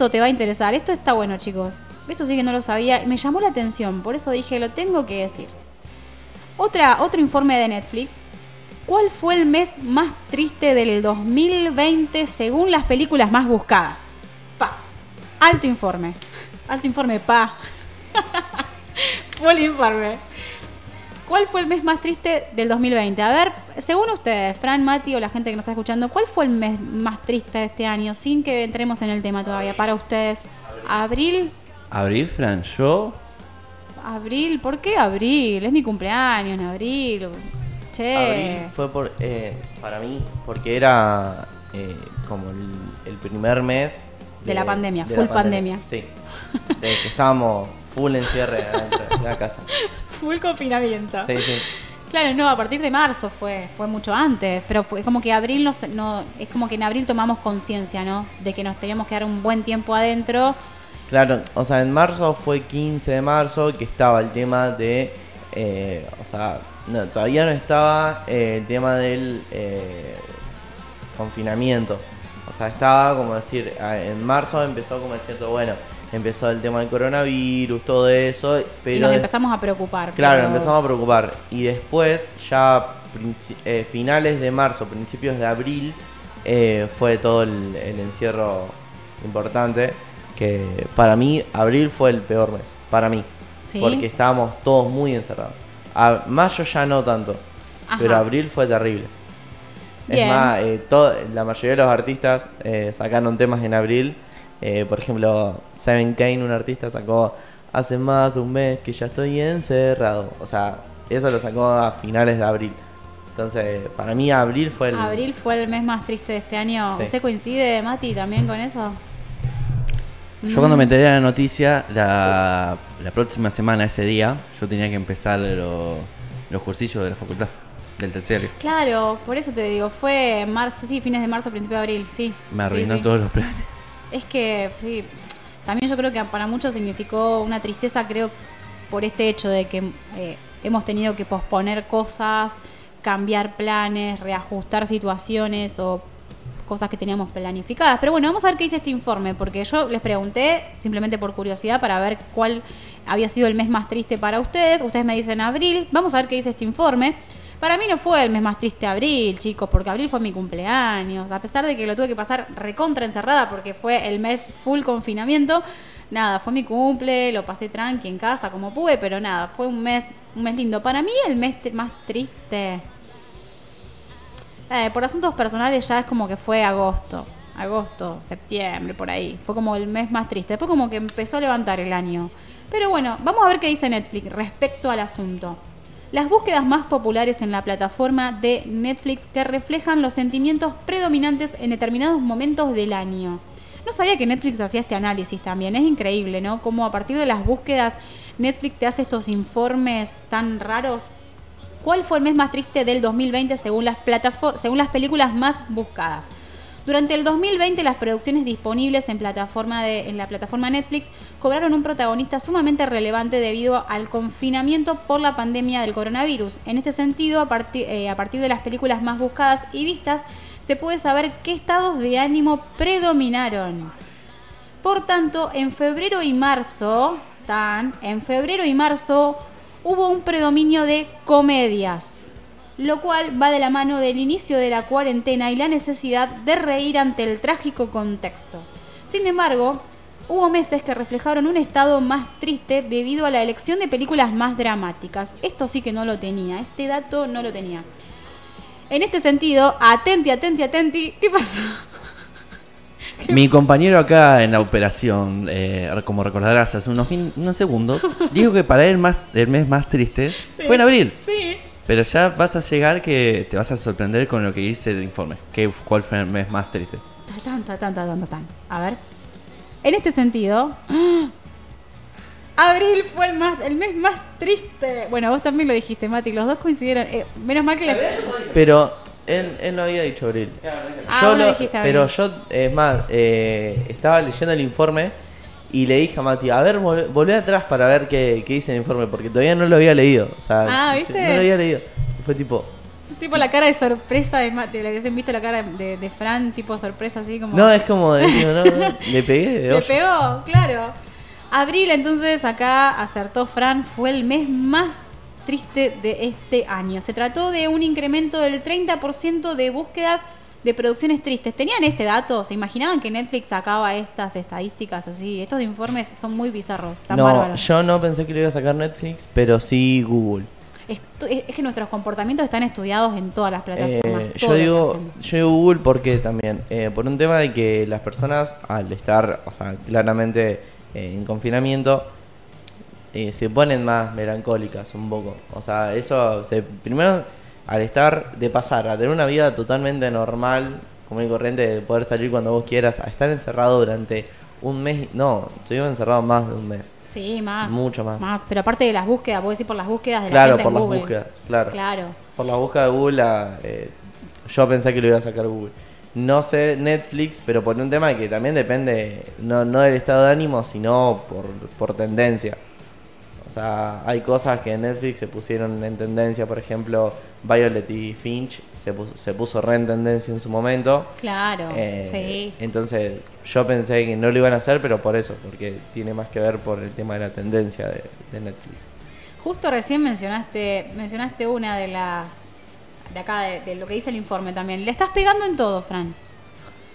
esto te va a interesar. Esto está bueno, chicos. Esto sí que no lo sabía. Me llamó la atención, por eso dije, lo tengo que decir. Otra, otro informe de Netflix. ¿Cuál fue el mes más triste del 2020 según las películas más buscadas? Pa. Alto informe. Alto informe, pa. fue informe. ¿Cuál fue el mes más triste del 2020? A ver, según ustedes, Fran, Mati o la gente que nos está escuchando, ¿cuál fue el mes más triste de este año? Sin que entremos en el tema todavía. Para ustedes, ¿abril? Abril, Fran, yo. ¿Abril? ¿Por qué abril? Es mi cumpleaños en abril. Che. Abril fue por, eh, para mí porque era eh, como el, el primer mes De la pandemia, de full pandemia. Sí, de que estábamos full encierre adentro de la casa. Full confinamiento. Sí, sí. Claro, no, a partir de marzo fue, fue mucho antes, pero fue como que abril nos, no, es como que en abril tomamos conciencia, ¿no? De que nos teníamos que dar un buen tiempo adentro. Claro, o sea, en marzo fue 15 de marzo que estaba el tema de, eh, o sea, no, todavía no estaba eh, el tema del eh, confinamiento. O sea, estaba como decir, ah, en marzo empezó como decir, bueno, empezó el tema del coronavirus, todo eso, pero... y nos empezamos a preocupar. Claro, pero- empezamos a preocupar. Y después, ya eh, finales de marzo, principios de abril, eh, fue todo el, el encierro importante. Que para mí, abril fue el peor mes. Para mí. ¿Sí? Porque estábamos todos muy encerrados. A, mayo ya no tanto. Ajá. Pero abril fue terrible. Bien. Es más, eh, todo- la mayoría de los artistas eh, sacaron temas en abril. Eh, por ejemplo, Seven Kane, un artista, sacó hace más de un mes que ya estoy encerrado. O sea, eso lo sacó a finales de abril. Entonces, para mí abril fue el... Abril fue el mes más triste de este año. Sí. ¿Usted coincide, Mati, también con eso? Yo cuando me enteré de la noticia, la, la próxima semana, ese día, yo tenía que empezar lo- los cursillos de la facultad, del terciario. Claro, por eso te digo, fue marzo, sí, fines de marzo, principio de abril, sí. Me Sí, arruinó sí. todos los planes. Es que, sí, también yo creo que para muchos significó una tristeza, creo, por este hecho de que eh, hemos tenido que posponer cosas, cambiar planes, reajustar situaciones o cosas que teníamos planificadas. Pero bueno, vamos a ver qué dice este informe, porque yo les pregunté simplemente por curiosidad para ver cuál había sido el mes más triste para ustedes. Ustedes me dicen abril. Vamos a ver qué dice este informe. Para mí no fue el mes más triste abril, chicos, porque abril fue mi cumpleaños. A pesar de que lo tuve que pasar recontra encerrada porque fue el mes full confinamiento. Nada, fue mi cumple, lo pasé tranqui en casa como pude, pero nada, fue un mes, un mes lindo. Para mí el mes más triste, eh, por asuntos personales ya es como que fue agosto, agosto, septiembre, por ahí. Fue como el mes más triste. Después como que empezó a levantar el año. Pero bueno, vamos a ver qué dice Netflix respecto al asunto. Las búsquedas más populares en la plataforma de Netflix que reflejan los sentimientos predominantes en determinados momentos del año. No sabía que Netflix hacía este análisis también. Es increíble, ¿no? Como a partir de las búsquedas Netflix te hace estos informes tan raros ¿Cuál fue el mes más triste del 2020 según las, según las películas más buscadas? Durante el 2020 las producciones disponibles en, plataforma de- en la plataforma Netflix cobraron un protagonista sumamente relevante debido al confinamiento por la pandemia del coronavirus. En este sentido, a, parti- eh, a partir de las películas más buscadas y vistas, se puede saber qué estados de ánimo predominaron. Por tanto, en febrero y marzo, tan, en febrero y marzo hubo un predominio de comedias, lo cual va de la mano del inicio de la cuarentena y la necesidad de reír ante el trágico contexto. Sin embargo, hubo meses que reflejaron un estado más triste debido a la elección de películas más dramáticas. Esto sí que no lo tenía, este dato no lo tenía. En este sentido, atenti, atenti, atenti, ¿qué pasó? Mi compañero acá en la operación, eh, como recordarás hace unos, min- unos segundos, dijo que para él más, el mes más triste Sí. fue en abril. Sí, Pero ya vas a llegar que te vas a sorprender con lo que dice el informe. Que, ¿Cuál fue el mes más triste? Tan, tan, tan, tan, tan, tan. A ver. En este sentido, ¡ah! abril fue el más, el mes más triste. Bueno, vos también lo dijiste, Mati. Los dos coincidieron. Eh, menos mal que les... Pero él, él no había dicho abril. Ah, Yo vos lo lo- dijiste abril. pero yo, es más, eh, estaba leyendo el informe y le dije a Mati, a ver, vol- volvé atrás para ver qué, qué dice el informe, porque todavía no lo había leído. O sea, Ah, ¿viste? no lo había leído. Y fue tipo, Tipo la cara de sorpresa de, Ma- de la que han visto la cara de, de Fran, tipo sorpresa así como. No, es como decir, no, no, le pegué de Le pegó, claro. Abril, entonces, acá acertó Fran, fue el mes más triste de este año. Se trató de un incremento del 30% de búsquedas de producciones tristes. ¿Tenían este dato? ¿Se imaginaban que Netflix sacaba estas estadísticas así? Estos informes son muy bizarros, tan No, bárbaros. yo no pensé que lo iba a sacar Netflix, pero sí Google. Es, que nuestros comportamientos están estudiados en todas las plataformas. Eh, yo digo, yo digo Google porque también, eh, por un tema de que las personas al estar, o sea, claramente eh, en confinamiento, eh, se ponen más melancólicas un poco. O sea, eso, se, primero, al estar, de pasar a tener una vida totalmente normal, común y corriente, de poder salir cuando vos quieras, a estar encerrado durante un mes, no, estuvimos encerrados más de un mes. Sí, más. Mucho más. pero aparte de las búsquedas, vos decís por las búsquedas de la Claro, gente por en las Google. búsquedas, claro. Claro. Por la búsqueda de Google, la, eh, yo pensé que lo iba a sacar Google. No sé Netflix, pero por un tema que también depende, no, no del estado de ánimo, sino por, por tendencia. O sea, hay cosas que en Netflix se pusieron en tendencia, por ejemplo, Violet y Finch se puso, se puso re en tendencia en su momento. Claro, Eh, sí. Entonces yo pensé que no lo iban a hacer, pero por eso, porque tiene más que ver por el tema de la tendencia de, de Netflix. Justo recién mencionaste, mencionaste una de las de acá de, de lo que dice el informe también. Le estás pegando en todo, Fran.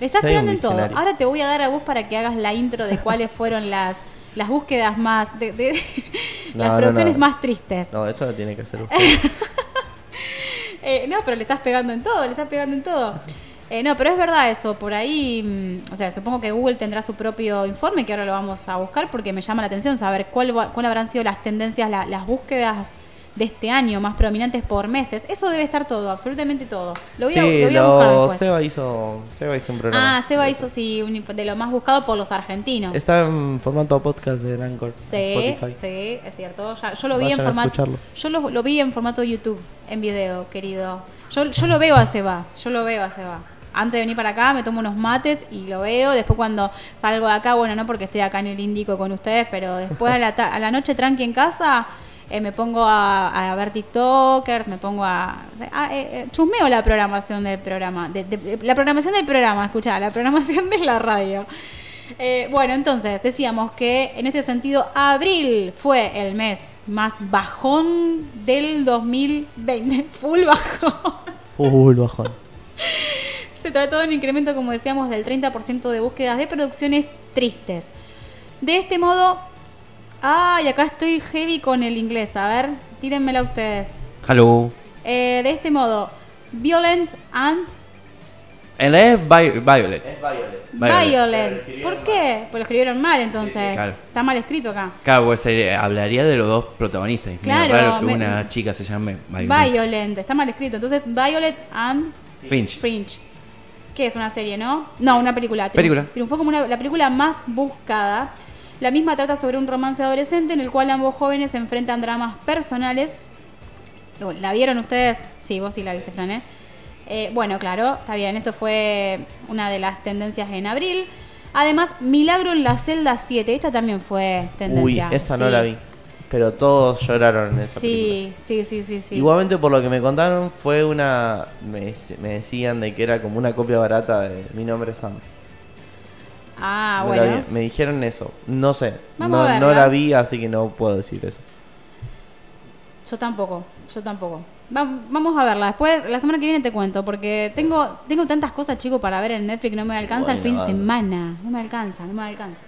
Le estás Soy pegando en todo. Ahora te voy a dar a vos para que hagas la intro de cuáles fueron las las búsquedas más de, de- No, las producciones no. más tristes. No, eso lo tiene que hacer usted. Eh, no, pero le estás pegando en todo, le estás pegando en todo. Eh, no, pero es verdad eso, por ahí, mm, o sea, supongo que Google tendrá su propio informe, que ahora lo vamos a buscar porque me llama la atención saber cuál, cuál habrán sido las tendencias, la- las búsquedas de este año más prominentes por meses. Eso debe estar todo, absolutamente todo. Lo voy a, lo buscar después. Seba hizo, Seba hizo un programa. ah, Seba hizo sí, un de lo más buscado por los argentinos. Está en formato podcast de Anchor. Sí, Spotify. sí, es cierto. Ya- yo lo vi en formato. Yo lo, lo vi en formato YouTube, en video, querido. Yo, yo lo veo a Seba, yo lo veo a Seba. Antes de venir para acá me tomo unos mates y lo veo. Después cuando salgo de acá, bueno, no porque estoy acá en el Índico con ustedes, pero después a la, ta- a la noche tranqui en casa, eh, me pongo a, a ver TikTokers, me pongo a... a- eh, eh, chusmeo la programación del programa. de- de- de- la programación del programa, escuchá, la programación de la radio. Eh, bueno, entonces decíamos que en este sentido abril fue el mes más bajón del 2020, full bajón. Full bajón. Se trató de un incremento, como decíamos, del 30% de búsquedas de producciones tristes. De este modo, ay, acá estoy heavy con el inglés, a ver, tírenmela ustedes. Hello. Eh, de este modo, Violent and En la es Vi- Violet. Es Violet. Violet. Violent. ¿Por qué? Pues lo escribieron mal entonces. claro. Está mal escrito acá. Claro, pues se hablaría de los dos protagonistas. Claro, raro que me- una chica se llame Violet. Violent, está mal escrito. Entonces, Violet and Finch. Fringe. Que es una serie, ¿no? No, una película. Película. Triunfó como una- la película más buscada. La misma trata sobre un romance adolescente en el cual ambos jóvenes se enfrentan dramas personales. ¿La vieron ustedes? Sí, vos sí la viste, Fran, ¿eh? Eh, bueno, claro, está bien. Esto fue una de las tendencias en abril. Además, Milagro en la celda 7. Esta también fue Uy, tendencia. esa no Sí. la vi. Pero todos lloraron en esa película. Sí, sí, sí, sí, sí. Igualmente por lo que me contaron fue una... Me, me decían de que era como una copia barata de Mi nombre es Sam. Ah, No bueno. Me dijeron eso. No sé. Vamos no, a no verla. la vi, así que no puedo decir eso. Yo tampoco, yo tampoco. Va- vamos a verla. Después, la semana que viene te cuento, porque tengo, tengo tantas cosas, chicos, para ver en Netflix, no me alcanza el fin de semana. No me alcanza, no me alcanza.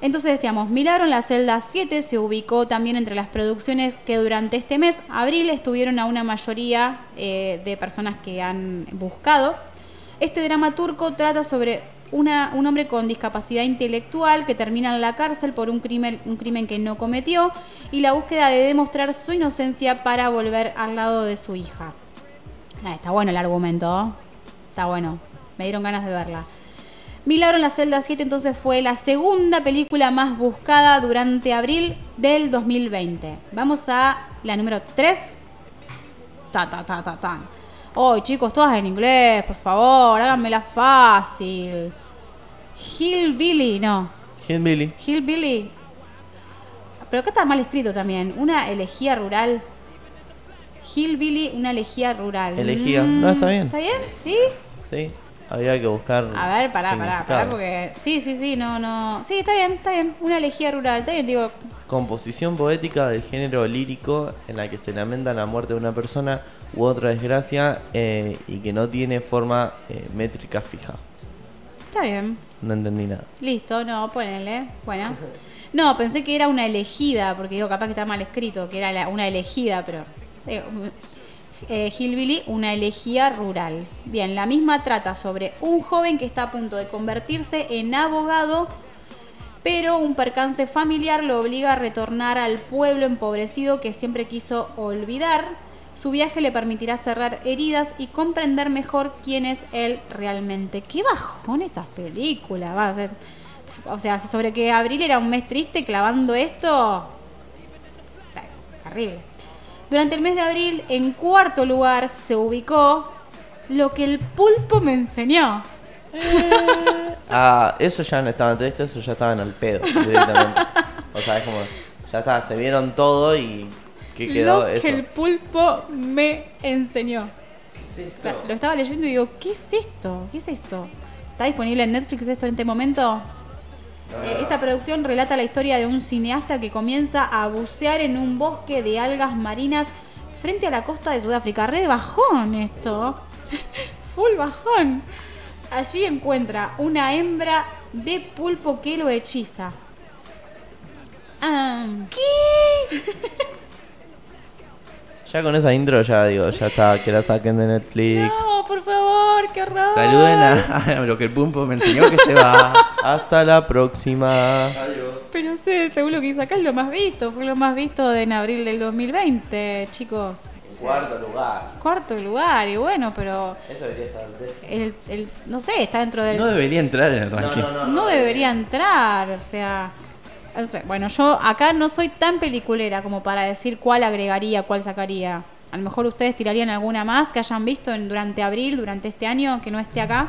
Entonces decíamos, Milagro en la celda 7 se ubicó también entre las producciones que durante este mes, abril, estuvieron a una mayoría eh, de personas que han buscado. Este drama turco trata sobre un hombre con discapacidad intelectual que termina en la cárcel por un crimen, un crimen que no cometió y la búsqueda de demostrar su inocencia para volver al lado de su hija. Ah, está bueno el argumento, ¿oh? está bueno, me dieron ganas de verla. Milagro en la celda 7 entonces fue la segunda película más buscada durante abril del 2020. Vamos a la número 3. Ta, ta, ta, ta, tan. Oh, chicos, todas en inglés, por favor, háganmela fácil. Hillbilly, no. Hillbilly. Hillbilly. Pero acá está mal escrito también. Una elegía rural. Hillbilly, una elegía rural. Elegía. Mm, No, está bien. ¿Está bien? ¿Sí? Sí, había que buscar. A ver, pará, pará, pará, porque. Sí, sí, sí, no, no. Sí, está bien, está bien. Una elegía rural, está bien, digo. Composición poética del género lírico en la que se lamenta la muerte de una persona u otra desgracia eh, y que no tiene forma eh, métrica fija. Está bien. No entendí nada. Listo, no, ponele. Bueno. No, pensé que era una elegida, porque digo, capaz que está mal escrito, que era la- una elegida, pero. eh, eh, Hillbilly, una elegía rural. Bien, la misma trata sobre un joven que está a punto de convertirse en abogado, pero un percance familiar lo obliga a retornar al pueblo empobrecido que siempre quiso olvidar. Su viaje le permitirá cerrar heridas y comprender mejor quién es él realmente. Qué bajón estas películas. Va a ser, o sea, sobre que abril era un mes triste clavando esto. Terrible. Durante el mes de abril, en cuarto lugar, se ubicó lo que el pulpo me enseñó. Ah, eso ya no estaban tristes, eso ya estaban al pedo directamente. O sea, es como, ya está, se vieron todo y ¿qué quedó? lo eso. que el pulpo me enseñó. O sea, lo estaba leyendo y digo, ¿qué es esto? ¿Qué es esto? ¿Está disponible en Netflix esto en este momento? Eh, esta producción relata la historia de un cineasta que comienza a bucear en un bosque de algas marinas frente a la costa de Sudáfrica. Re de bajón esto. Full bajón. Allí encuentra una hembra de pulpo que lo hechiza. Ah, Ya con esa intro ya digo, ya está, que la saquen de Netflix. no, por favor, qué horror. Saluden a, a lo que el pulpo me enseñó que se va. Hasta la próxima. Pero sé, según lo que dice acá es lo más visto. Fue lo más visto de en abril del 2020, chicos. Cuarto lugar. Cuarto lugar, y bueno, pero Eso debería estar el, el- no sé, está dentro del... No debería entrar en el No, ranking. no, no. no debería entrar, o sea... No sé, bueno, yo acá no soy tan peliculera como para decir cuál agregaría, cuál sacaría. A lo mejor ustedes tirarían alguna más que hayan visto en, durante abril, durante este año, que no esté acá.